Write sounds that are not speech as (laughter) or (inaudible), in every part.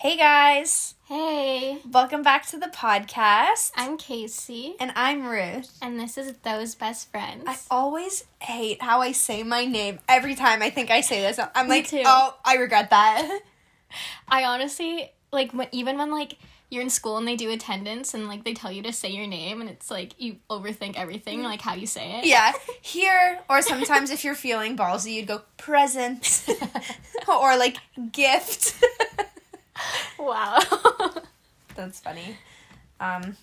Hey guys, Hey, welcome back to the podcast. I'm Casey, and I'm Ruth. and this is Those Best Friends. I always hate how I say my name every time I think I say this. I'm Me like, too. oh, I regret that. (laughs) I honestly like when, even when like you're in school and they do attendance and like they tell you to say your name and it's like you overthink everything mm-hmm. like how you say it. yeah, (laughs) here or sometimes if you're feeling ballsy, you'd go present (laughs) or like gift. Wow. (laughs) That's funny. Um,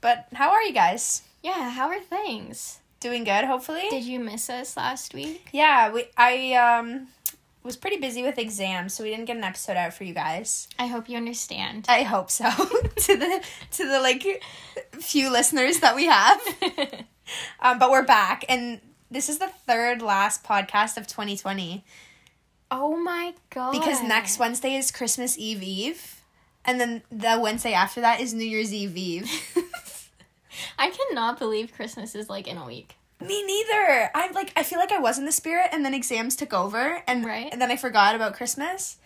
but how are you guys? yeah, how are things? Doing good, hopefully. Did you miss us last week? yeah, we I um was pretty busy with exams, so we didn't get an episode out for you guys. I hope you understand. I hope so. (laughs) to the to the like few listeners that we have. (laughs) Um, but we're back, and this is the third last podcast of 2020 oh my god. because next Wednesday is Christmas Eve Eve, and then the Wednesday after that is New Year's Eve Eve. (laughs) I cannot believe Christmas is like in a week. Me neither. I'm like I feel like I was in the spirit, and then exams took over, and Right. and then I forgot about Christmas.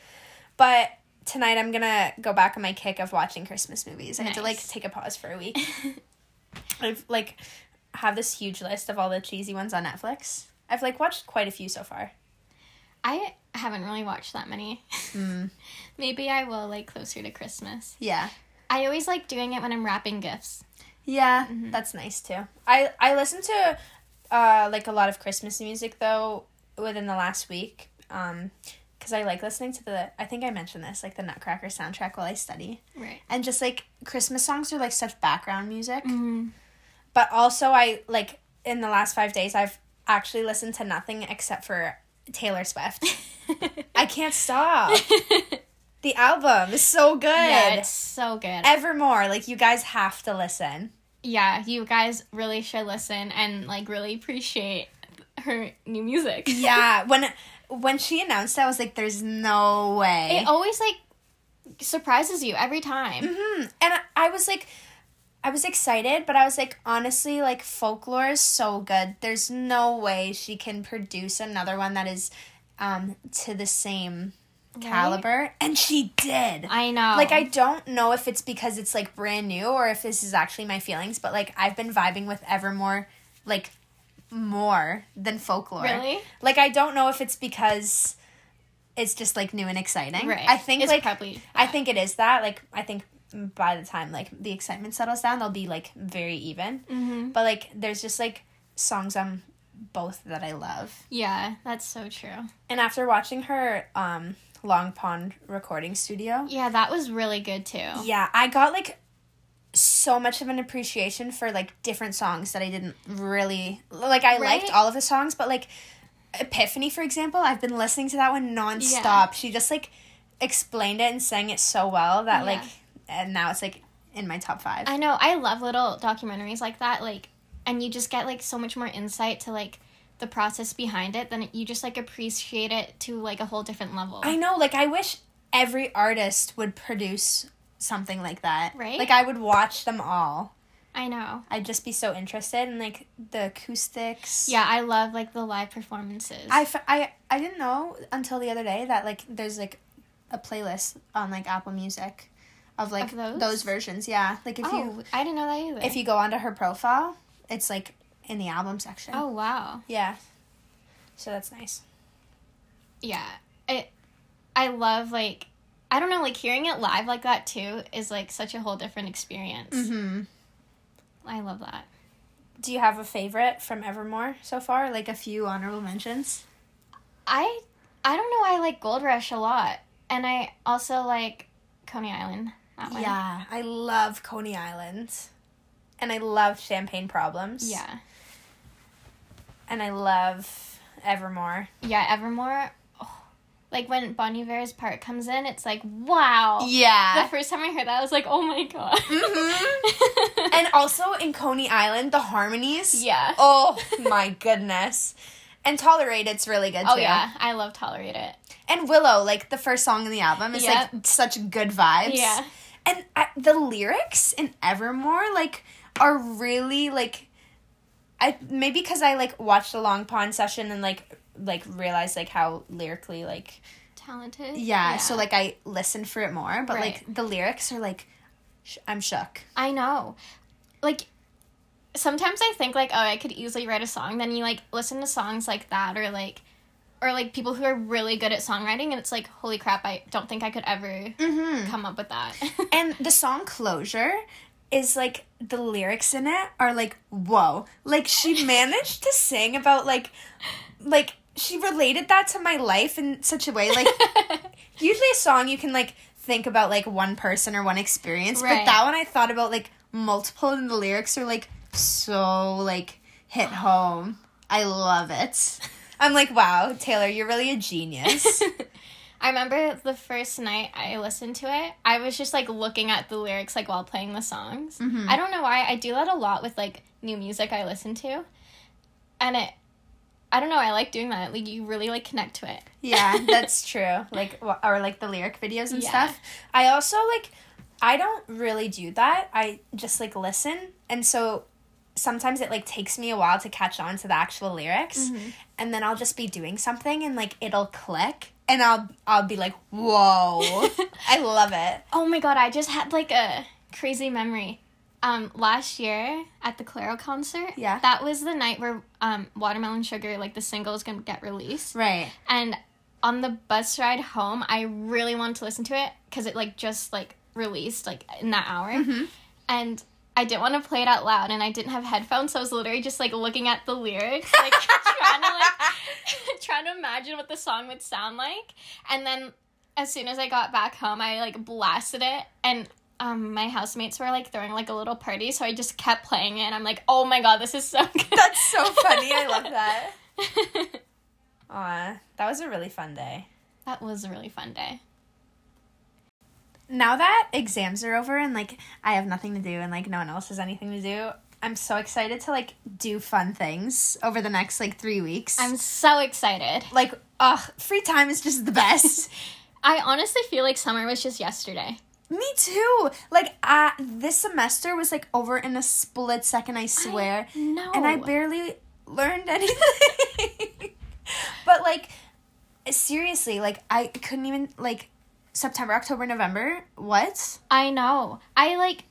But tonight I'm gonna go back on my kick of watching Christmas movies. I had to like take a pause for a week. (laughs) I've like have this huge list of all the cheesy ones on Netflix. I've like watched quite a few so far. I haven't really watched that many. Mm. (laughs) Maybe I will like closer to Christmas. Yeah. I always like doing it when I'm wrapping gifts. Yeah, that's nice too. I I listened to uh like a lot of Christmas music though within the last week. Um because I like listening to the I think I mentioned this, like the Nutcracker soundtrack while I study. Right. And just like Christmas songs are like such background music. Mm-hmm. But also I like in the last 5 days I've actually listened to nothing except for Taylor Swift. (laughs) I can't stop. The album is so good. Yeah, it's so good. Evermore, like you guys have to listen. yeah, you guys really should listen and like really appreciate her new music. (laughs) Yeah, when when she announced I was like, "There's no way." It always like surprises you every time. hmm And I, I was like, I was excited, but I was like, honestly, like folklore is so good. There's no way she can produce another one that is um to the same caliber, and she did. I know. Like I don't know if it's because it's like brand new or if this is actually my feelings, but like I've been vibing with Evermore like more than folklore. Really? Like I don't know if it's because it's just like new and exciting. right. I think it's like probably I think it is that. Like I think by the time like the excitement settles down, they'll be like very even. hmm But like there's just like songs on both that I love. Yeah, that's so true. And after watching her um Long Pond recording studio, Yeah, that was really good too. yeah, I got like so much of an appreciation for like different songs that I didn't really like. I liked all of the songs, but like Epiphany, for example, I've been listening to that one nonstop. Yeah. She just like explained it and sang it so well that Yeah. like, and now it's like in my top five. I know. I love little documentaries like that. Like, and you just get like so much more insight to like the process behind it. Then you just like appreciate it to like a whole different level. I know, like I wish every artist would produce something like that. Right? Like I would watch them all. I know. I'd just be so interested in like the acoustics. Yeah, I love like the live performances. I, f- I, I didn't know until the other day that like there's like a playlist on like Apple Music of like Of those? versions. Yeah, like if oh, you I didn't know that either. if you go onto her profile, it's like in the album section. oh wow, yeah. So that's nice. yeah. It. I love like. I don't know, like hearing it live like that too is like such a whole different experience. Mm-hmm. I love that. Do you have a favorite from Evermore so far? Like a few honorable mentions. I I don't know. I like Gold Rush a lot, and I also like Coney Island. Yeah, I love Coney Island, and I love Champagne Problems. Yeah. and I love Evermore. Yeah, Evermore. Oh, like when Bon Iver's part comes in, it's like wow. Yeah. The first time I heard that, I was like, oh my god. Mhm. and also in Coney Island, the harmonies. yeah. Oh my goodness. And Tolerate It's really good Oh too. yeah, I love Tolerate It. And Willow, like the first song in the album, is Yep. like such good vibes. Yeah. And I, the lyrics in Evermore like are really like I maybe because I like watched the Long Pond session and like like realized like how lyrically like talented. Yeah, so like I listen for it more, but Right. like the lyrics are like, sh- I'm shook. I know. Like sometimes I think like, oh, I could easily write a song. Then you like listen to songs like that or like or like people who are really good at songwriting and it's like, holy crap, I don't think I could ever Mm-hmm. come up with that. (laughs) And the song Closure is like the lyrics in it are like whoa. Like she (laughs) managed to sing about like like she related that to my life in such a way like (laughs) usually a song you can like think about like one person or one experience, but that one I thought about like multiple and the lyrics are like so like hit home. I love it. I'm like, wow, Taylor, you're really a genius. (laughs) I remember the first night I listened to it, I was just like looking at the lyrics like while playing the songs. Mm-hmm. I don't know why. I do that a lot with like new music I listen to. And it I don't know, I like doing that. Like you really like connect to it. Yeah, (laughs) that's true. Like or like the lyric videos and Yeah. stuff. I also like I don't really do that. I just like listen and so sometimes it like takes me a while to catch on to the actual lyrics Mm-hmm. and then I'll just be doing something and like it'll click and I'll I'll be like, "Whoa." (laughs) I love it. Oh my god, I just had like a crazy memory. Um, last year at the Clairo concert, Yeah. that was the night where um, Watermelon Sugar, like the single, was gonna get released. Right. And on the bus ride home, I really wanted to listen to it because it like just like released like in that hour, Mm-hmm. and I didn't want to play it out loud, and I didn't have headphones, so I was literally just like looking at the lyrics, like (laughs) trying to like (laughs) trying to imagine what the song would sound like, and then as soon as I got back home, I like blasted it, and um, my housemates were like throwing like a little party, so I just kept playing it, and I'm like, oh my god, this is so (laughs) good. That's so funny. I love that. Aw, that was a really fun day. that was a really fun day. Now that exams are over and like I have nothing to do and like no one else has anything to do, I'm so excited to like do fun things over the next like three weeks. I'm so excited. like, ugh, free time is just the best. (laughs) I honestly feel like summer was just yesterday. Me too. Like, uh, this semester was like over in a split second. I swear, No. and I barely learned anything. (laughs) but like, seriously, like I couldn't even like September, October, November. What? I know. I like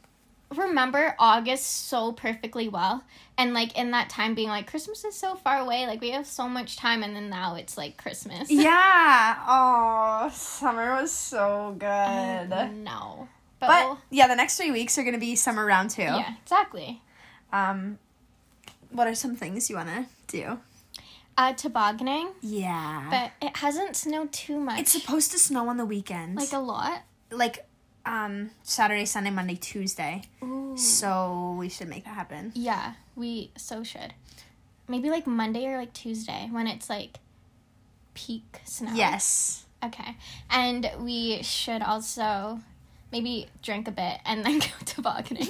remember August so perfectly well. And like in that time being like Christmas is so far away, like we have so much time and then now it's like Christmas. Yeah. (laughs) Oh, summer was so good. no. But, But we'll- yeah, the next three weeks are gonna be summer round two. yeah, exactly. Um, what are some things you wanna do? Uh tobogganing, Yeah. but it hasn't snowed too much. it's supposed to snow on the weekends. like a lot. like um Saturday, Sunday, Monday, Tuesday. Ooh. So we should make that happen. Yeah, we so should. Maybe like Monday or like Tuesday when it's like peak snow. Yes. Okay. And we should also maybe drink a bit and then (laughs) go tobogganing.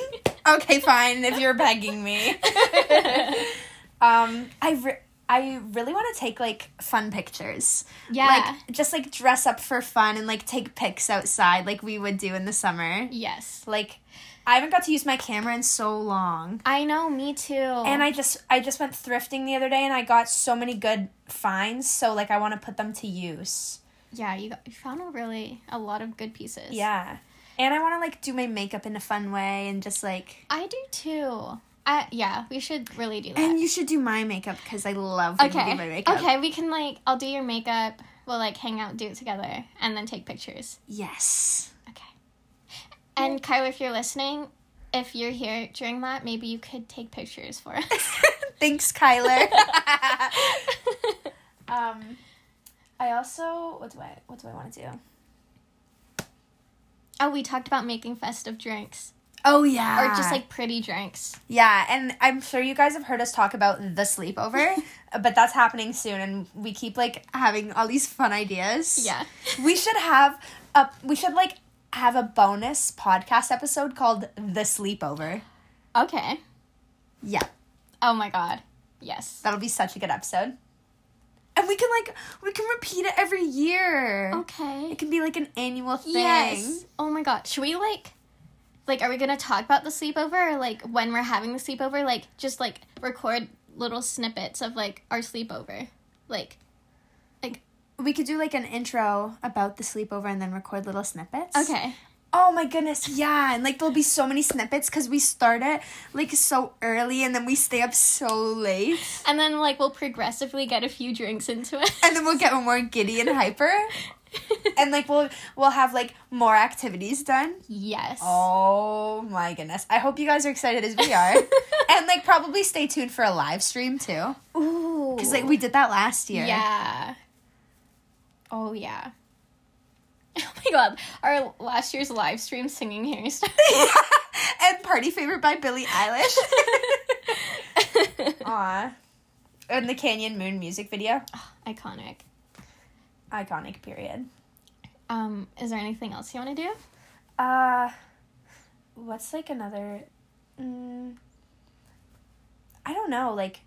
Okay, fine. if you're begging me. (laughs) um, I re- I really want to take like fun pictures. yeah. Like just like dress up for fun and like take pics outside like we would do in the summer. yes. Like I haven't got to use my camera in so long. I know, me too. And I just I just went thrifting the other day and I got so many good finds, so like I want to put them to use. yeah, you, got, you found a really a lot of good pieces. Yeah. And I want to like do my makeup in a fun way and just like I do too. I yeah, we should really do that. and you should do my makeup because I love when you okay. do my makeup. Okay, we can like I'll do your makeup. We'll like hang out, do it together, and then take pictures. Yes. Okay. And Kyla, if you're listening, if you're here during that, maybe you could take pictures for us. (laughs) Thanks, Kyler. (laughs) (laughs) um, I also what do I what do I want to do? oh, we talked about making festive drinks Oh yeah, or just like pretty drinks. yeah, and I'm sure you guys have heard us talk about the sleepover, (laughs) but that's happening soon, and we keep like having all these fun ideas. Yeah. we should have a we should like have a bonus podcast episode called the sleepover. Okay. Yeah, Oh my god. Yes. that'll be such a good episode. And we can like we can repeat it every year. Okay. It can be like an annual thing. Yes. Oh my god. Should we like like are we gonna talk about the sleepover or like when we're having the sleepover? Like just like record little snippets of like our sleepover. Like like we could do like an intro about the sleepover and then record little snippets. Okay. Oh my goodness, yeah, and like there'll be so many snippets because we start it like so early and then we stay up so late, And then like we'll progressively get a few drinks into it. and then we'll get more giddy and hyper, (laughs) (laughs) and like we'll we'll have like more activities done. yes. Oh my goodness, I hope you guys are excited as we (laughs) are, and like probably stay tuned for a live stream too, Ooh. because like we did that last year. Yeah. Oh yeah. (laughs) Oh my god, our last year's live stream singing Harry Styles. and party favorite by Billie Eilish. Aw. And the Canyon Moon music video. Iconic. Iconic period. Um, is there anything else you want to do? Uh what's like another mm, I don't know, like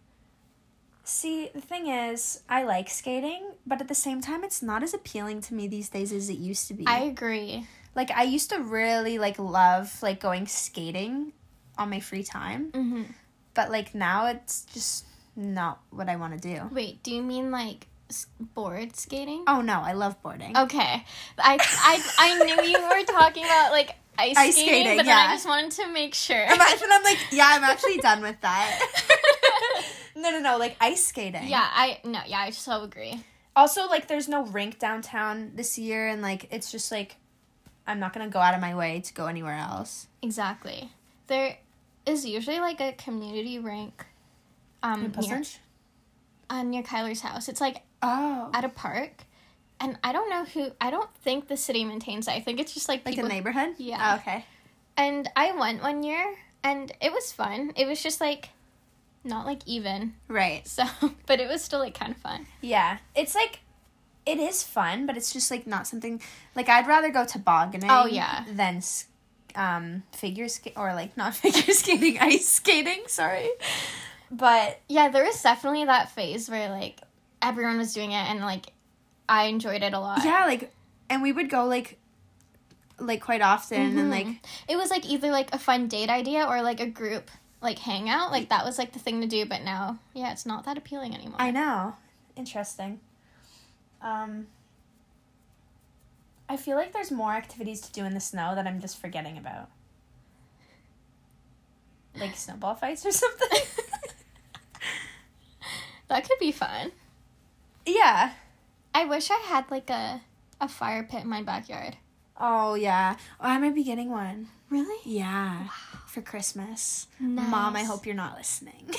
See, the thing is, I like skating, but at the same time it's not as appealing to me these days as it used to be. I agree. like I used to really like love like going skating on my free time, Mm-hmm. but like now it's just not what I want to do. Wait, do you mean like board skating? Oh no, I love boarding. Okay, I I I knew you were talking about like ice, Ice skating, skating, but then I just wanted to make sure. Imagine I'm like, yeah, I'm actually done with that. (laughs) no, no, no, like ice skating. yeah, I no, yeah, I so agree. Also, like, there's no rink downtown this year, and like, it's just like, I'm not gonna go out of my way to go anywhere else. Exactly. There is usually like a community rink um near, uh, near Kyler's house. It's like Oh, at a park. And I don't know who I don't think the city maintains that. I think it's just like like people a neighborhood. Yeah. Oh, okay. And I went one year and it was fun. It was just like not like even. Right. So, (laughs) but it was still like kind of fun. Yeah. It's like, it is fun, but it's just like not something like I'd rather go tobogganing. Oh, yeah. Than um figure skate or like not (laughs) figure skating, ice skating. Sorry. But Yeah, there was definitely that phase where like everyone was doing it and like I enjoyed it a lot. yeah, like, and we would go like, like quite often, and like it was like either like a fun date idea or like a group like hangout. Like that was like the thing to do, but now, yeah, it's not that appealing anymore. I know. Interesting. Um I feel like there's more activities to do in the snow that I'm just forgetting about. Like snowball fights or something. (laughs) That could be fun. Yeah. I wish I had like a a fire pit in my backyard. Oh yeah. Oh, I might be getting one. Really? Yeah. For Christmas. Nice. Mom, I hope you're not listening.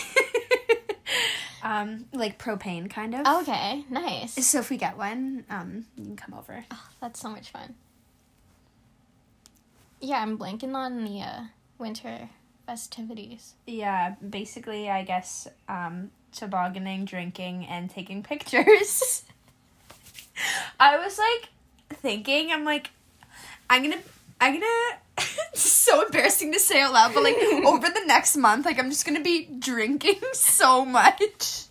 (laughs) um, like propane kind of. Okay, nice. So if we get one, um, you can come over. Oh, that's so much fun. Yeah, I'm blanking on the uh, winter festivities. Yeah, basically, I guess um, tobogganing, drinking, and taking pictures. (laughs) I was like thinking, I'm like, I'm gonna, I'm gonna. (laughs) it's so embarrassing to say out loud, but like (laughs) over the next month, like I'm just gonna be drinking so much.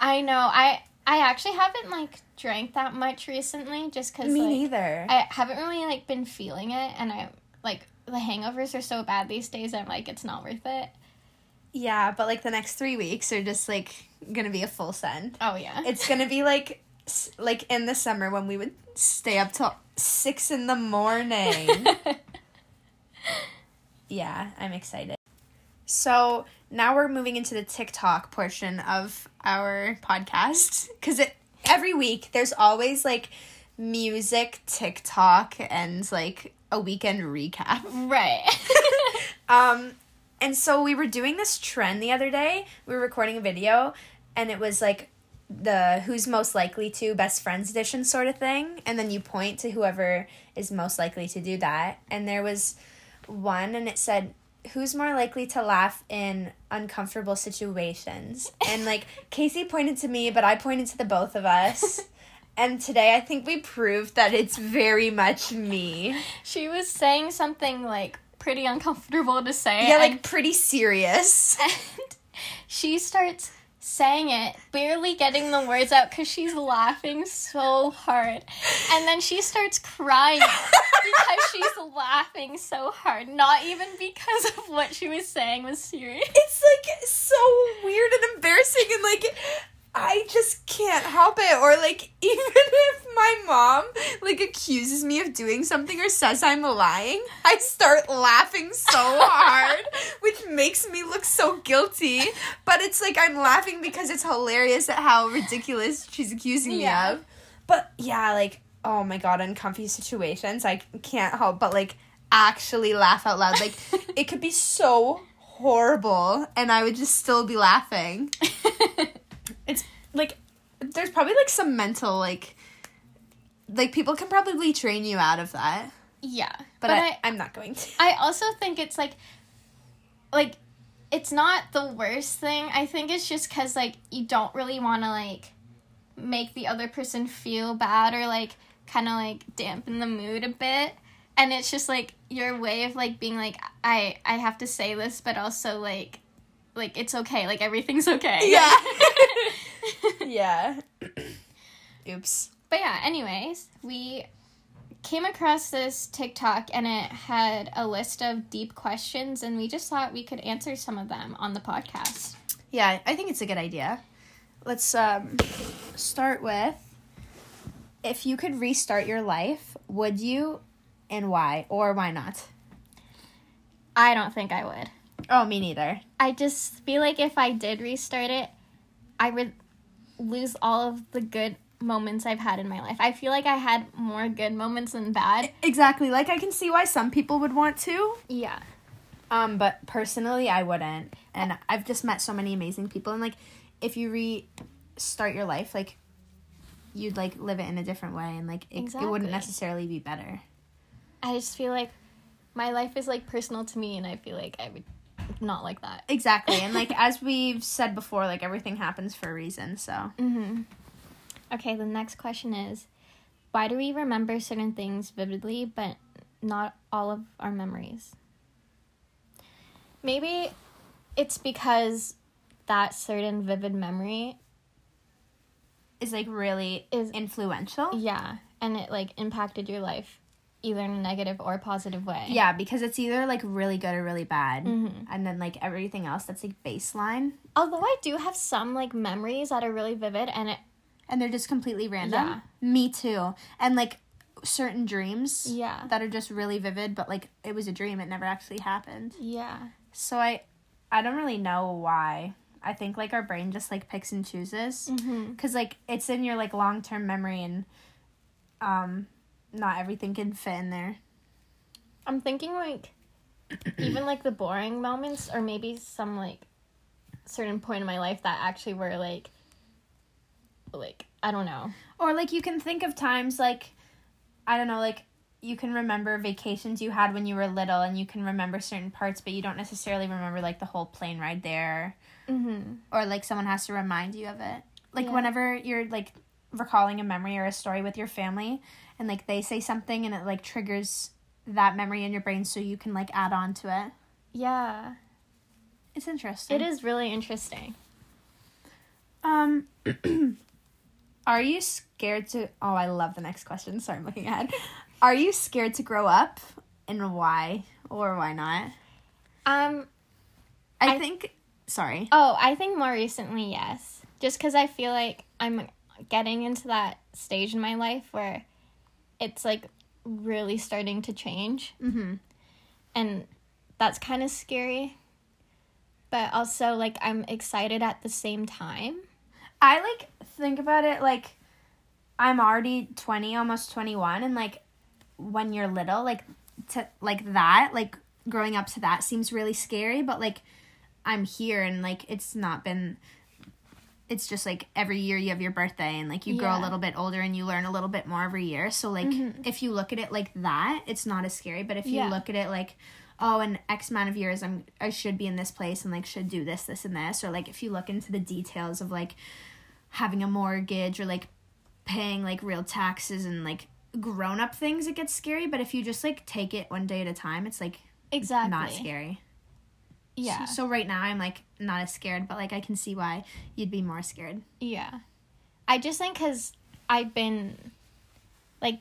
I know. I I actually haven't like drank that much recently, just because Me like, neither. I haven't really like been feeling it, and I like the hangovers are so bad these days. I'm like, it's not worth it. Yeah, but like the next three weeks are just like gonna be a full send. Oh yeah. (laughs) It's gonna be like, like in the summer when we would stay up till six in the morning. (laughs) Yeah, I'm excited. So now we're moving into the TikTok portion of our podcast because it every week there's always like music, TikTok, and like a weekend recap. right. (laughs) Um, and so we were doing this trend the other day. We were recording a video, and it was like the who's most likely to best friends edition sort of thing. And then you point to whoever is most likely to do that. And there was one, and it said, Who's more likely to laugh in uncomfortable situations? And like (laughs) Casey pointed to me, but I pointed to the both of us. (laughs) And today I think we proved that it's very much me. she was saying something like pretty uncomfortable to say. Yeah, and- like pretty serious. (laughs) and she starts saying it, barely getting the words out because she's laughing so hard. And then she starts crying because (laughs) she's laughing so hard. Not even because of what she was saying was serious. it's like so weird and embarrassing and like I just can't help it. Or like (laughs) even if my mom like accuses me of doing something or says I'm lying, I start laughing so hard, (laughs) which makes me look so guilty. But it's like I'm laughing because it's hilarious at how ridiculous she's accusing Yeah. me of. But yeah, like oh my god, uncomfy situations, I can't help but like actually laugh out loud. Like (laughs) it could be so horrible and I would just still be laughing. It's like there's probably like some mental like like people can probably train you out of that. yeah. But, I, I, am not going to. I also think it's like like it's not the worst thing. I think it's just cuz like you don't really want to like make the other person feel bad or like kind of like dampen the mood a bit. And it's just like your way of like being like I I have to say this but also like like it's okay. Like everything's okay. Yeah. (laughs) yeah. Oops. But yeah, anyways, we came across this TikTok and it had a list of deep questions and we just thought we could answer some of them on the podcast. Yeah, I think it's a good idea. Let's um start with if you could restart your life, would you and why or why not? I don't think I would. Oh, me neither. I just feel like if I did restart it, I would lose all of the good moments I've had in my life. I feel like I had more good moments than bad. Exactly. Like I can see why some people would want to. Yeah. Um, but personally, I wouldn't. And I've just met so many amazing people. And like, if you restart your life, like, you'd like live it in a different way, and like, it, it wouldn't necessarily be better. I just feel like my life is like personal to me and I feel like I would not like that. Exactly. And like, (laughs) as we've said before, like everything happens for a reason. So Mm-hmm. Okay, the next question is why do we remember certain things vividly but not all of our memories? Maybe it's because that certain vivid memory is like really Is- influential. yeah, and it like impacted your life either in a negative or positive way. Yeah, because it's either like really good or really bad, Mhm. and then like everything else that's like baseline, Although I do have some like memories that are really vivid and it and they're just completely random. Yeah. Me too. And like certain dreams. yeah. that are just really vivid but like it was a dream it never actually happened Yeah. so i i don't really know why i think like our brain just like picks and chooses Mhm. because like it's in your like long-term memory and um not everything can fit in there I'm thinking like (clears throat) even like the boring moments or maybe some like certain point in my life that actually were like like I don't know. or like you can think of times like i don't know like you can remember vacations you had when you were little and you can remember certain parts but you don't necessarily remember like the whole plane ride there Mm-hmm. or like someone has to remind you of it. Like Yeah. whenever you're like recalling a memory or a story with your family and like they say something and it like triggers that memory in your brain so you can like add on to it. Yeah. It's interesting. It is really interesting. Um (clears throat) Are you scared to Oh, I love the next question. Sorry, I'm looking ahead. Are you scared to grow up and why or why not? Um I, I- think sorry. oh, I think more recently, yes. Just cuz I feel like I'm getting into that stage in my life where it's like really starting to change Mhm. and that's kind of scary. But also like I'm excited at the same time. I like think about it like I'm already 20, almost 21 and like when you're little like to like that, like growing up to that seems really scary, but like I'm here and like it's not been it's just like every year you have your birthday and like you grow a little bit older and you learn a little bit more every year. So like Mhm. if you look at it like that, it's not as scary, but if you Yeah. look at it like oh in x amount of years i'm i should be in this place and like should do this this and this or like if you look into the details of like having a mortgage or like paying like real taxes and like grown up things it gets scary but if you just like take it one day at a time it's like Exactly. not scary Yeah. so right now i'm like not as scared but like i can see why you'd be more scared Yeah. I just think because I've been like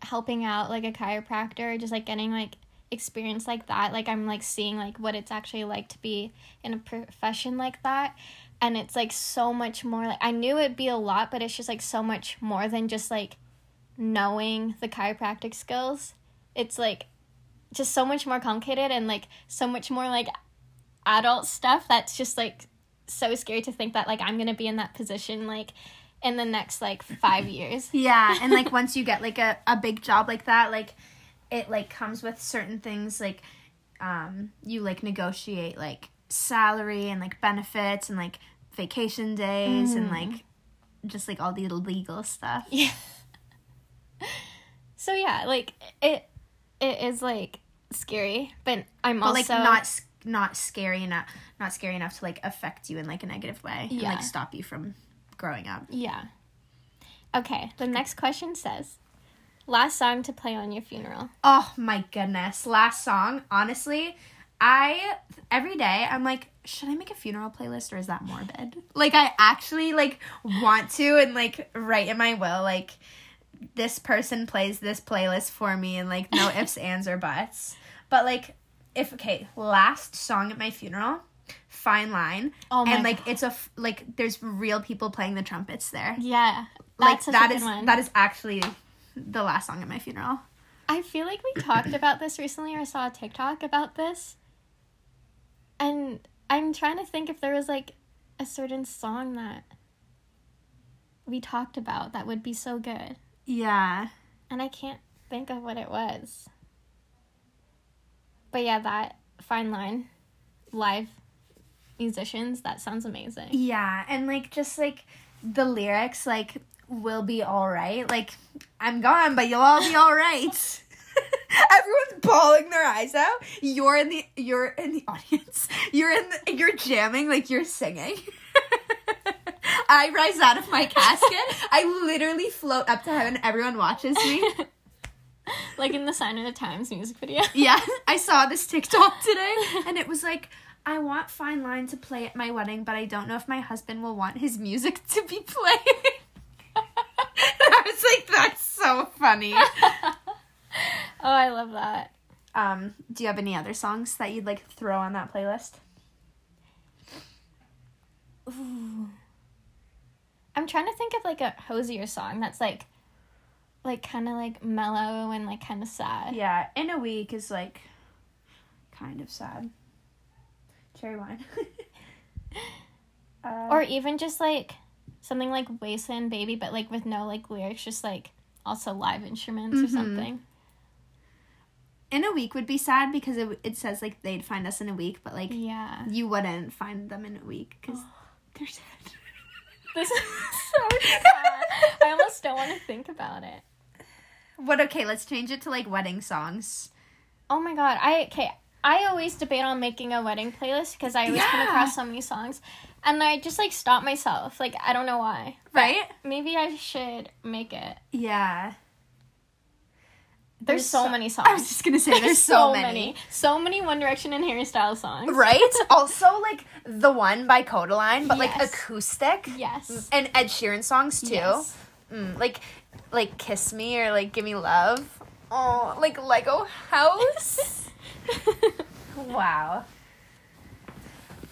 helping out like a chiropractor, just like getting like experience like that. Like I'm like seeing like what it's actually like to be in a profession like that. and it's like so much more like I knew it'd be a lot, but it's just like so much more than just like knowing the chiropractic skills. It's like just so much more complicated and like so much more like adult stuff that's just like so scary to think that like I'm gonna be in that position like in the next like five years. (laughs) Yeah, and like (laughs) once you get like a, a big job like that, like it like comes with certain things like um you like negotiate like salary and like benefits and like vacation days and like just like all the legal stuff. (laughs) Yeah. so yeah, like it it is like scary, but I'm But also like not not scary enough not scary enough to like affect you in like a negative way and like stop you from growing up. Yeah. Okay, the next question says last song to play on your funeral. Oh my goodness. Last song, honestly, I every day I'm like, should I make a funeral playlist or is that morbid? Like I actually like want to and like write in my will like this person plays this playlist for me and like no (laughs) ifs, ands, or buts. But like if okay, last song at my funeral, Fine Line. Oh my and like it's a f- like there's real people playing the trumpets there. Yeah. Like That's such that is one. that is actually the last song at my funeral. I feel like we talked about this recently or saw a TikTok about this. And I'm trying to think if there was like a certain song that we talked about that would be so good. Yeah. And I can't think of what it was. But yeah, that fine line live musicians, that sounds amazing. Yeah, and like just like the lyrics like will be all right. Like I'm gone, but you'll all be all right. (laughs) Everyone's bawling their eyes out. You're in the you're in the (laughs) audience. You're in the, you're jamming like you're singing. I rise out of my casket. (laughs) I literally float up to heaven. Everyone watches me. (laughs) like in the Sign of the Times music video. (laughs) Yeah, I saw this TikTok today, and it was like, I want Fine Line to play at my wedding, but I don't know if my husband will want his music to be played. I was like, that's so funny. oh, I love that. Um, do you have any other songs that you'd like throw on that playlist? Ooh. I'm trying to think of like a Hozier song that's like like kind of like mellow and like kind of sad. Yeah, In a Week is like kind of sad. Cherry wine. (laughs) uh, Or even just like something like Wasteland Baby but like with no like lyrics just like also live instruments or Mhm. something. In a Week would be sad because it, it says like they'd find us in a week, but like Yeah. you wouldn't find them in a week because they're (laughs) sad. This is so sad. I almost don't want to think about it. What? Okay, let's change it to like wedding songs. Oh my god. I okay. I always debate on making a wedding playlist because I always come across so many songs, and I just like stop myself. Like I don't know why. Right? Maybe I should make it. Yeah. There's, so, so- many songs. (laughs) I was just gonna say there's, so, many. So many One Direction and Harry Styles songs. Right? (laughs) also, like the one by Kodaline, but like acoustic. Yes. And Ed Sheeran songs too. Yes. Mm, like, like "Kiss Me" or like "Give Me Love." Oh, like Lego House. (laughs) wow.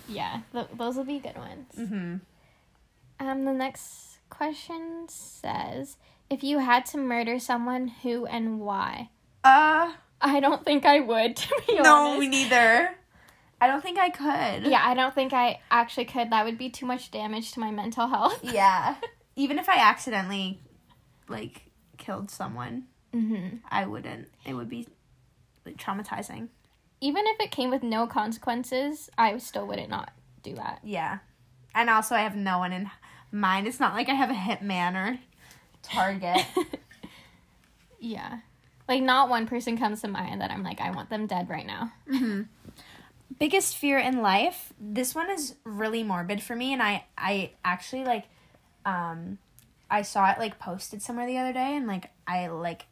yeah, th- those will be good ones. Mm-hmm. Um, the next question says, if you had to murder someone, who and why? Uh, I don't think I would, (laughs) to be no, honest. No, neither. I don't think I could. Yeah, I don't think I actually could. That would be too much damage to my mental health. (laughs) Yeah. Even if I accidentally, like, killed someone, hmm I wouldn't. It would be like, traumatizing. Even if it came with no consequences, I still wouldn't not do that. Yeah. And also, I have no one in mind. It's not like I have a hitman or target. (laughs) yeah. Like, not one person comes to mind that I'm like, I want them dead right now. Biggest fear in life. This one is really morbid for me, and I I actually like, um, I saw it like posted somewhere the other day, and like I like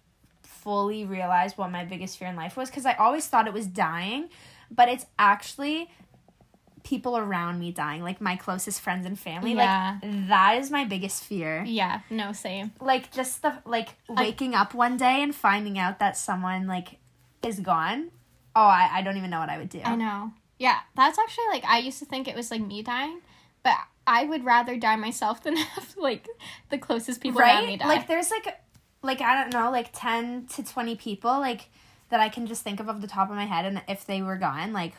fully realized what my biggest fear in life was because I always thought it was dying, but it's actually people around me dying, like my closest friends and family. Yeah. Like that is my biggest fear. Yeah, no, same. Like just the like waking up one day and finding out that someone like is gone. Oh, I, I don't even know what I would do. I know. Yeah, that's actually like, I used to think it was like me dying, but I would rather die myself than (laughs) have like the closest people around me right? die. Like there's like like I don't know, like 10 to 20 people like that I can just think of off the top of my head and if they were gone like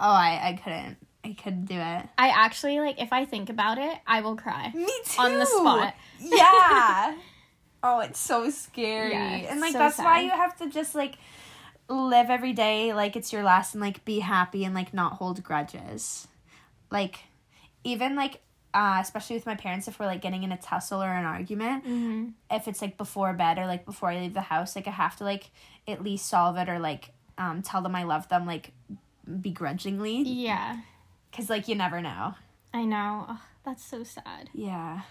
oh, I I couldn't I couldn't do it. I actually like if I think about it, I will cry. Me too. On the spot. Yeah. (laughs) oh, it's so scary. Yeah, it's and like so that's why you have to just like live every day like it's your last and like be happy and like not hold grudges. Like even like uh, especially with my parents if we're like getting in a tussle or an argument Mm-hmm. if it's like before bed or like before I leave the house, like I have to like at least solve it or like um tell them I love them like begrudgingly Yeah, because like you never know. I know. Ugh, that's so sad. Yeah.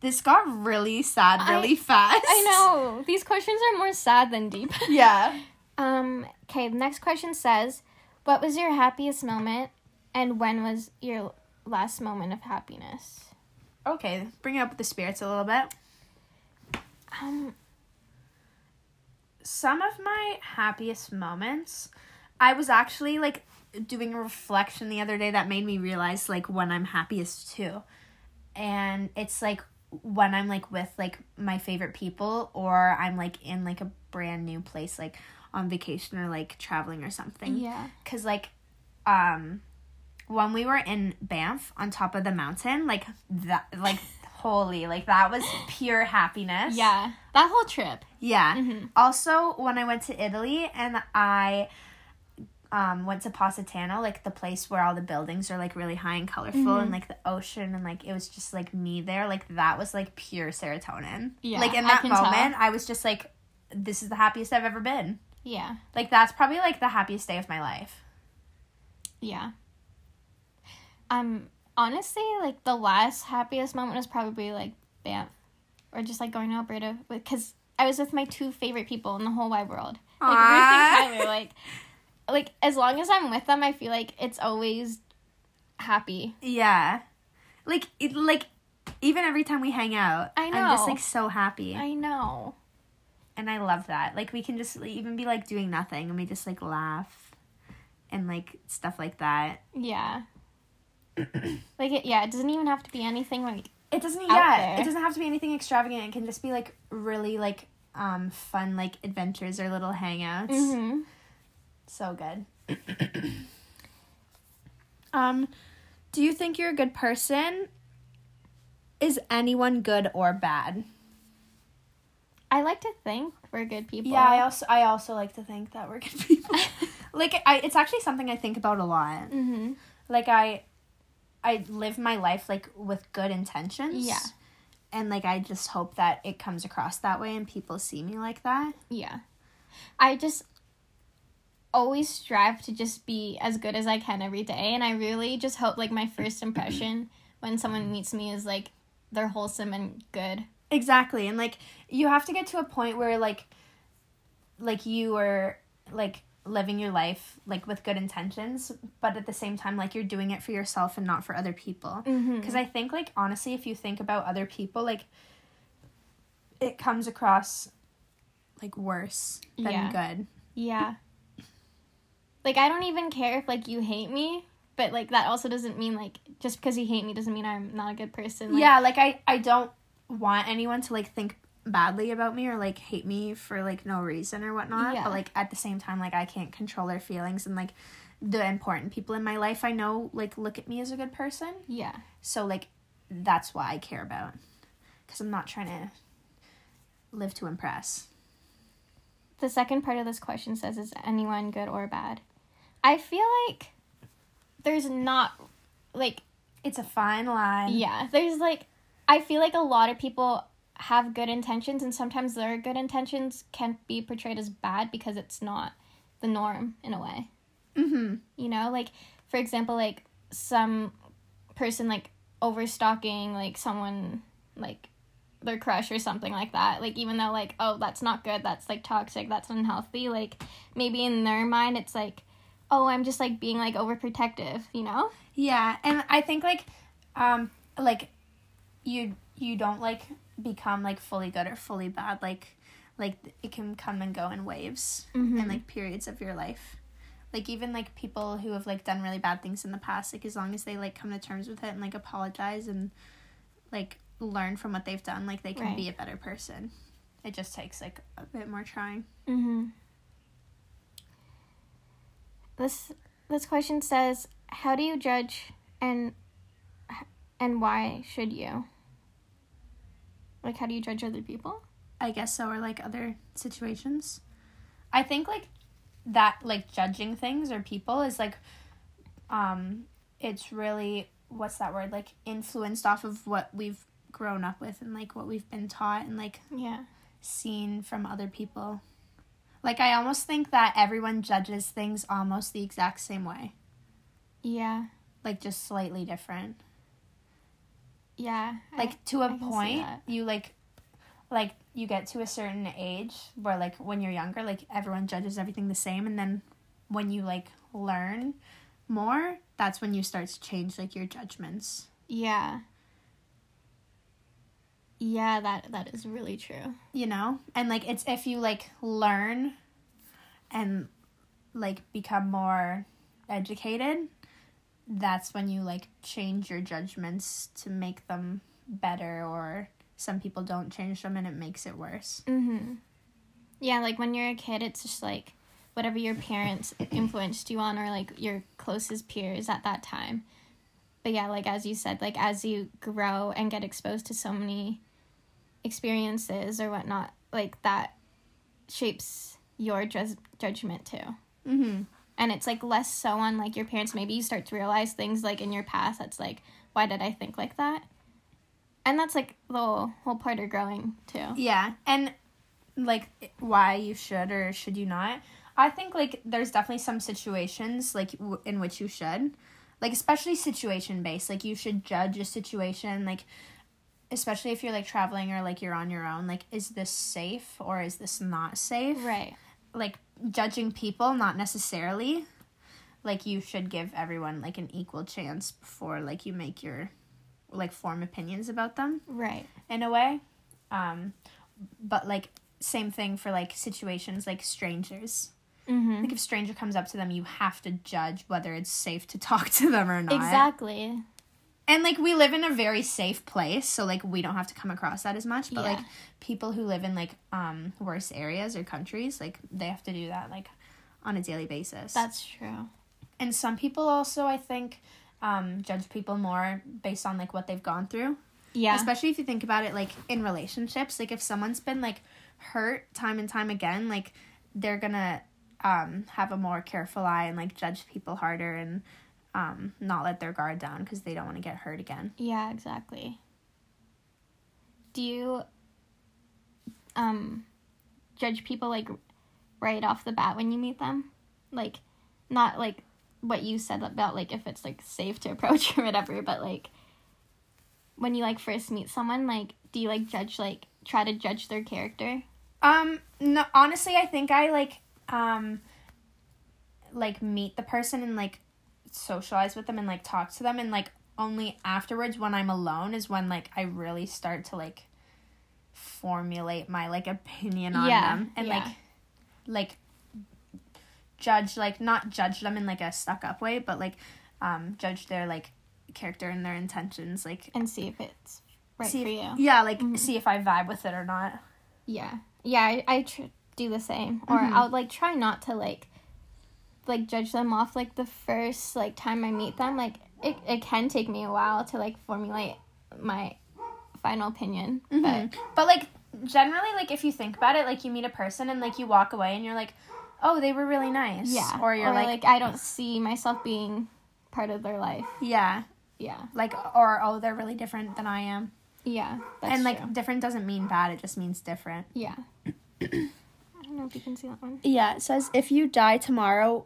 This got really sad I- really fast. I know. These questions are more sad than deep. (laughs) Yeah. (laughs) Um, okay, the next question says, What was your happiest moment and when was your last moment of happiness? Okay, bring it up with the spirits a little bit. Um, Some of my happiest moments, I was actually like doing a reflection the other day that made me realize like when I'm happiest too. And it's like when I'm like with like my favorite people or I'm like in like a brand new place like on vacation or like traveling or something. yeah. Cause like, um, when we were in Banff on top of the mountain, like that, like (laughs) holy, like that was pure happiness. Yeah. That whole trip. Yeah. Mhm. Also, when I went to Italy and I um went to Positano, like the place where all the buildings are like really high and colorful Mhm. and like the ocean and like it was just like me there, like that was like pure serotonin. Yeah, Like in I that tell. moment, I was just like this is the happiest I've ever been. Yeah. Like that's probably like the happiest day of my life. Yeah. Um, honestly, like the last happiest moment was probably like Banff, or just like going to Alberta with because I was with my two favorite people in the whole wide world, like Ruth and Tyler. Like, like as long as I'm with them, I feel like it's always happy. Yeah. Like it like even every time we hang out, I I'm just like so happy. I know. and I love that. Like we can just like, even be like doing nothing and we just like laugh and like stuff like that. Yeah. (clears throat) like it, yeah, it doesn't even have to be anything like It doesn't Out yeah, there. it doesn't have to be anything extravagant. It can just be like really like um fun like adventures or little hangouts. hmm So good. um do you think you're a good person? Is anyone good or bad? I like to think we're good people. Yeah, I also I also like to think that we're good (laughs) people. (laughs) like I it's actually something I think about a lot. hmm Like I I live my life like with good intentions. Yeah. And like I just hope that it comes across that way and people see me like that. Yeah. I just always strive to just be as good as I can every day and I really just hope like my first impression when someone meets me is like they're wholesome and good. Exactly. And like you have to get to a point where like like you are like living your life like with good intentions, but at the same time like you're doing it for yourself and not for other people. Mhm. Because I think, like, honestly, if you think about other people, like, it comes across, like, worse than Yeah. good. Yeah. Like I don't even care if like you hate me, but like that also doesn't mean like just because you hate me doesn't mean I'm not a good person. Like, yeah, like, I, I don't want anyone to, like, think badly about me or, like, hate me for, like, no reason or whatnot. Yeah. But, like, at the same time, like, I can't control their feelings. And, like, the important people in my life I know, like, look at me as a good person. Yeah. So, like, that's why I care about. Because I'm not trying to live to impress. The second part of this question says is anyone good or bad? I feel like there's not like It's a fine line. Yeah, there's like, I feel like a lot of people have good intentions, and sometimes their good intentions can be portrayed as bad because it's not the norm in a way. Mm-hmm. You know, like for example, like some person like overstocking like someone like their crush or something like that. Like even though like oh that's not good, that's like toxic, that's unhealthy. Like maybe in their mind it's like oh I'm just like being like overprotective. You know? Yeah, and I think like um like you you don't like become like fully good or fully bad like like it can come and go in waves Mhm. and like periods of your life. Like even like people who have like done really bad things in the past, like as long as they like come to terms with it and like apologize and like learn from what they've done, like they can Right. be a better person. It just takes like a bit more trying. Mm-hmm. This this question says, "How do you judge and and why should you?" Like, how do you judge other people? I guess so, or like other situations. I think like that, like judging things or people is like, um, it's really what's that word? Like influenced off of what we've grown up with and like what we've been taught and like Yeah. seen from other people. Like I almost think that everyone judges things almost the exact same way, Yeah. like just slightly different. Yeah. like I- to a I point you like like you get to a certain age where like when you're younger like everyone judges everything the same and then when you like learn more that's when you start to change like your judgments Yeah. Yeah, that that is really true. you know and like it's if you like learn and like become more educated that's when you like change your judgments to make them better or some people don't change them and it makes it worse Mm-hmm. Yeah, like when you're a kid, it's just like whatever your parents (coughs) influenced you on, or like your closest peers at that time. But yeah, like as you said, like as you grow and get exposed to so many experiences or whatnot, like that shapes your ju- judgment too. mm-hmm And it's like less so on like your parents. Maybe you start to realize things like in your past that's like, why did I think like that? And that's like the whole, whole part of growing too. Yeah, and like why you should or should you not? I think like there's definitely some situations like w- in which you should, like especially situation based. Like you should judge a situation like especially if you're like traveling or like you're on your own like is this safe or is this not safe? Right. Like judging people not necessarily like you should give everyone like an equal chance before like you make your like form opinions about them Right. in a way. Um, but like same thing for like situations like strangers. Mm-hmm. Like if stranger comes up to them, you have to judge whether it's safe to (laughs) talk to them or not. Exactly. And like we live in a very safe place, so like we don't have to come across that as much. But Yeah. like people who live in like um worse areas or countries, like they have to do that like on a daily basis. That's true. and some people also I think um judge people more based on like what they've gone through. Yeah. especially if you think about it like in relationships like if someone's been like hurt time and time again like they're gonna um have a more careful eye and like judge people harder and um not let their guard down because they don't want to get hurt again yeah, exactly. Do you um judge people like right off the bat when you meet them? Like not like what you said about like if it's like safe to (laughs) approach or whatever, but like when you like first meet someone, like do you like judge like try to judge their character? um no honestly i think i like um like meet the person and like socialize with them and like talk to them and like only afterwards when i'm alone is when like i really start to like formulate my like opinion on Yeah, them and yeah. like like judge like not judge them in like a stuck up way but like um judge their like character and their intentions like And see if it's right see for if- you. yeah like Mhm. see if i vibe with it or not Yeah. Yeah, I, I tr- do the same. Or Mhm. I'll like try not to like like judge them off like the first like time I meet them. Like it, it can take me a while to like formulate my final opinion. But Mhm. But like generally, like if you think about it, like you meet a person and like you walk away and you're like, oh, they were really nice. yeah. Or you're like, I don't see myself being part of their life. yeah, Yeah. like or oh, they're really different than I am. Yeah. That's and like true. different doesn't mean bad; it just means different. Yeah. (coughs) I don't know if you can see that one. Yeah, it says if you die tomorrow,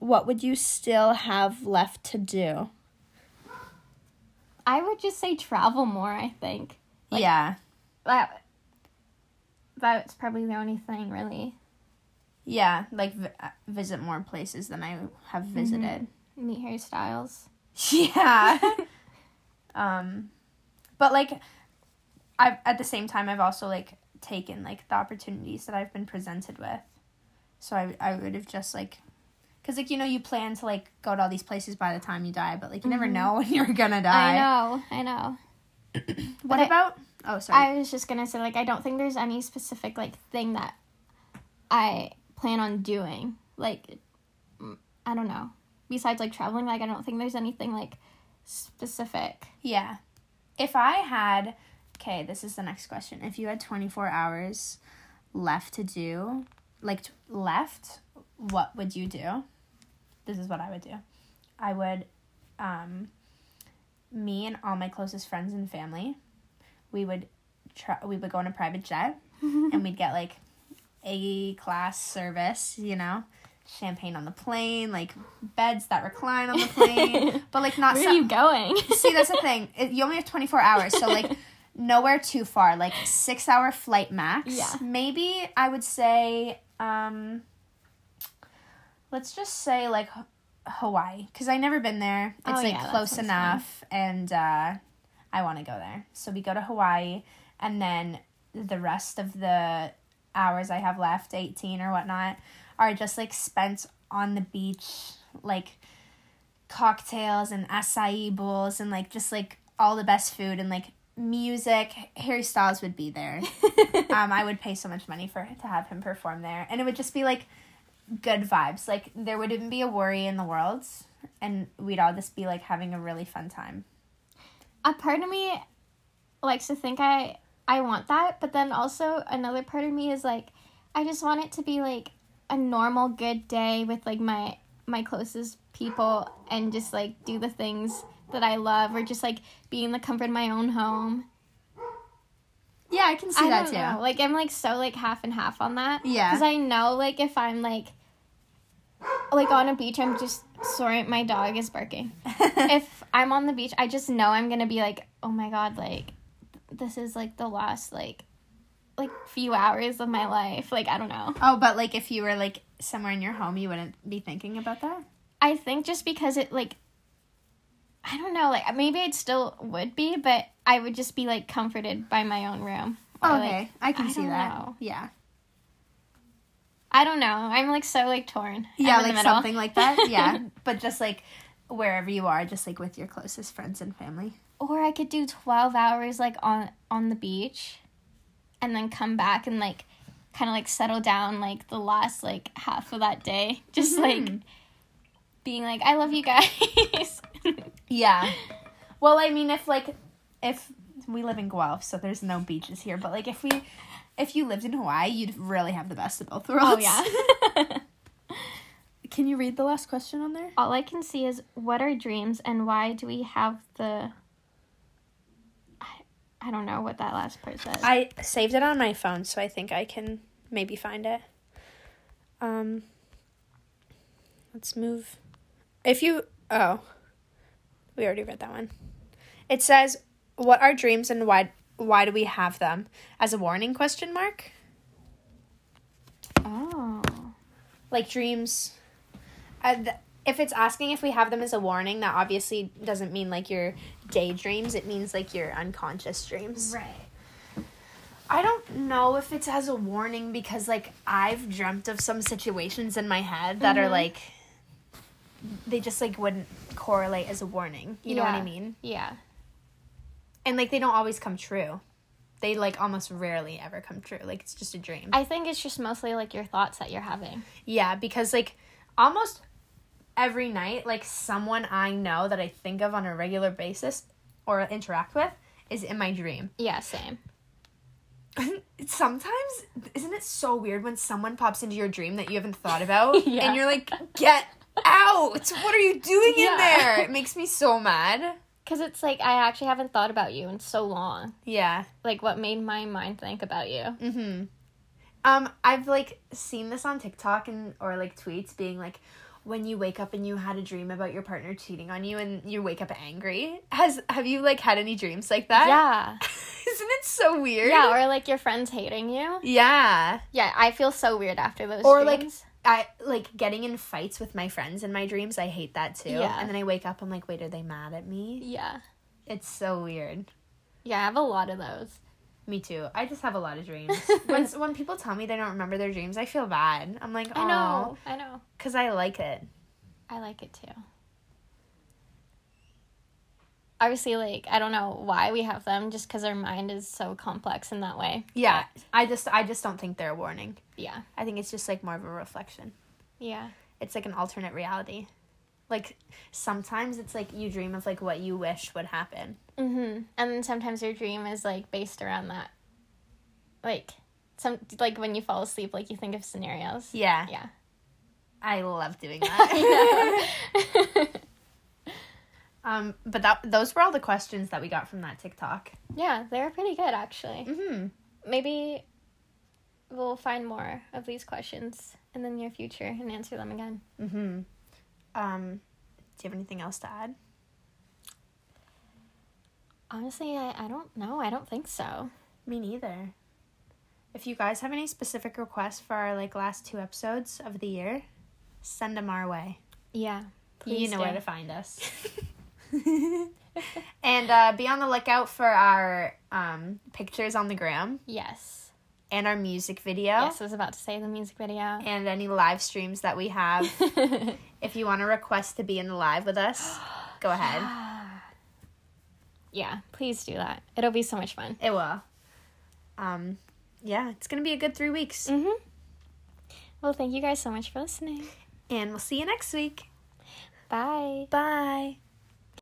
what would you still have left to do? I would just say travel more, I think. Like- yeah, That that's probably the only thing really. yeah, like vi- uh, visit more places than I have visited. Meet Harry Styles. (laughs) Yeah. um but like I've at the same time I've also like taken like the opportunities that I've been presented with. So I I would have just like Because like you know you plan to like go to all these places by the time you die, but like you never mm-hmm. know when (laughs) you're gonna die. I know, I know. (clears throat) What But I- about? Oh, sorry. I was just gonna say, like, I don't think there's any specific like thing that I plan on doing. Like, I don't know. Besides like traveling, like I don't think there's anything like specific. Yeah. If I had, okay, this is the next question. If you had 24 hours left to do, like t- left, what would you do? This is what I would do. I would, um, me and all my closest friends and family, we would try, we would go on a private jet (laughs) and we'd get like A class service, you know, champagne on the plane, like beds that recline on the plane, (laughs) but like not Where so- are you going? (laughs) See, that's the thing. It, you only have 24 hours, so like nowhere too far. Like six hour flight max. Yeah. Maybe I would say, um, let's just say like Hawaii, because I never been there. It's Oh, like yeah, close enough, and uh, I want to go there. So we go to Hawaii, and then the rest of the hours I have left, 18 or whatnot, are just like spent on the beach, like cocktails and acai bowls and like just like all the best food and like music. Harry Styles would be there. (laughs) um, I would pay so much money for to have him perform there, and it would just be like good vibes. Like there wouldn't be a worry in the world, and we'd all just be like having a really fun time. a part of me likes to think I I want that, but then also another part of me is like I just want it to be like a normal good day with like my my closest people and just like do the things that I love or just like be in the comfort of my own home. Yeah, I can see I that too. know. Like I'm like so like half and half on that. Yeah. Cuz I know like if I'm like like on a beach I'm just sorry my dog is barking. (laughs) if I'm on the beach, I just know I'm gonna be like, oh my god, like this is like the last like like few hours of my life. Like I don't know. Oh, but like if you were like somewhere in your home, you wouldn't be thinking about that. I think just because it like I don't know, like maybe it still would be, but I would just be like comforted by my own room. Or, like, okay, I can I see that. know. Yeah, I don't know. I'm like so like torn. I'm yeah, like something like that. Yeah, (laughs) but just like wherever you are, just like with your closest friends and family. Or I could do 12 hours like on on the beach and then come back and like kind of like settle down like the last like half of that day. (laughs) Just mm-hmm. like being like I love you guys. (laughs) Yeah. Well, I mean, if like if we live in Guelph, so there's no beaches here, but like if we if you lived in Hawaii, you'd really have the best of both worlds. oh yeah. (laughs) Can you read the last question on there? All I can see is what are dreams and why do we have the I, I don't know what that last part says. I saved it on my phone, so I think I can maybe find it. Um let's move. If you oh, we already read that one. It says, "What are dreams and why why do we have them?" As a warning question mark. oh. Like dreams uh, th- if it's asking if we have them as a warning, that obviously doesn't mean like your daydreams. It means like your unconscious dreams. Right. I don't know if it's as a warning because like I've dreamt of some situations in my head that are Mhm. like they just like wouldn't correlate as a warning. You know what I mean? Yeah. And like they don't always come true. They like almost rarely ever come true. Like it's just a dream. I think it's just mostly like your thoughts that you're having. yeah, because like almost every night like someone I know that I think of on a regular basis or interact with is in my dream. Yeah, same. (laughs) sometimes isn't it so weird when someone pops into your dream that you haven't thought about (laughs) Yeah. and you're like get out what are you doing in there (laughs) it makes me so mad Because it's like I actually haven't thought about you in so long. yeah Like what made my mind think about you. mm-hmm um i've like seen this on tiktok and or like tweets being like when you wake up and you had a dream about your partner cheating on you and you wake up angry has have you like had any dreams like that Yeah. (laughs) isn't it so weird Yeah, or like your friends hating you. yeah Yeah, I feel so weird after those Or, like, dreams. I like getting in fights with my friends in my dreams. I hate that too. Yeah. And then I wake up, I'm like, wait, are they mad at me? yeah. It's so weird. Yeah, I have a lot of those. Me too. I just have a lot of dreams. (laughs) when when people tell me they don't remember their dreams, I feel bad. I'm like, I know. I know. because I like it. I like it too. Obviously, like I don't know why we have them, just because our mind is so complex in that way. Yeah, I just I just don't think they're a warning. Yeah. I think it's just like more of a reflection. Yeah. It's like an alternate reality. Like sometimes it's like you dream of like what you wish would happen. Mm-hmm. And then sometimes your dream is like based around that. Like some like when you fall asleep, like you think of scenarios. Yeah. Yeah. I love doing (laughs) that. (laughs) um, but that those were all the questions that we got from that TikTok. yeah, they were pretty good actually. Mm-hmm. Maybe we'll find more of these questions in the near future and answer them again. Mm-hmm. Um, do you have anything else to add? Honestly, I, I don't know. I don't think so. Me neither. If you guys have any specific requests for our like last two episodes of the year, send them our way. Yeah. you know do. where to find us. (laughs) (laughs) and uh, be on the lookout for our um, pictures on the gram Yes. and our music video Yes, I was about to say the music video. and any live streams that we have. (laughs) if you want to request to be in the live with us, go (gasps) ahead. yeah, please do that. It'll be so much fun. It will. Um, yeah, it's gonna be a good three weeks, Mm-hmm. Well, thank you guys so much for listening. and we'll see you next week. Bye. Bye.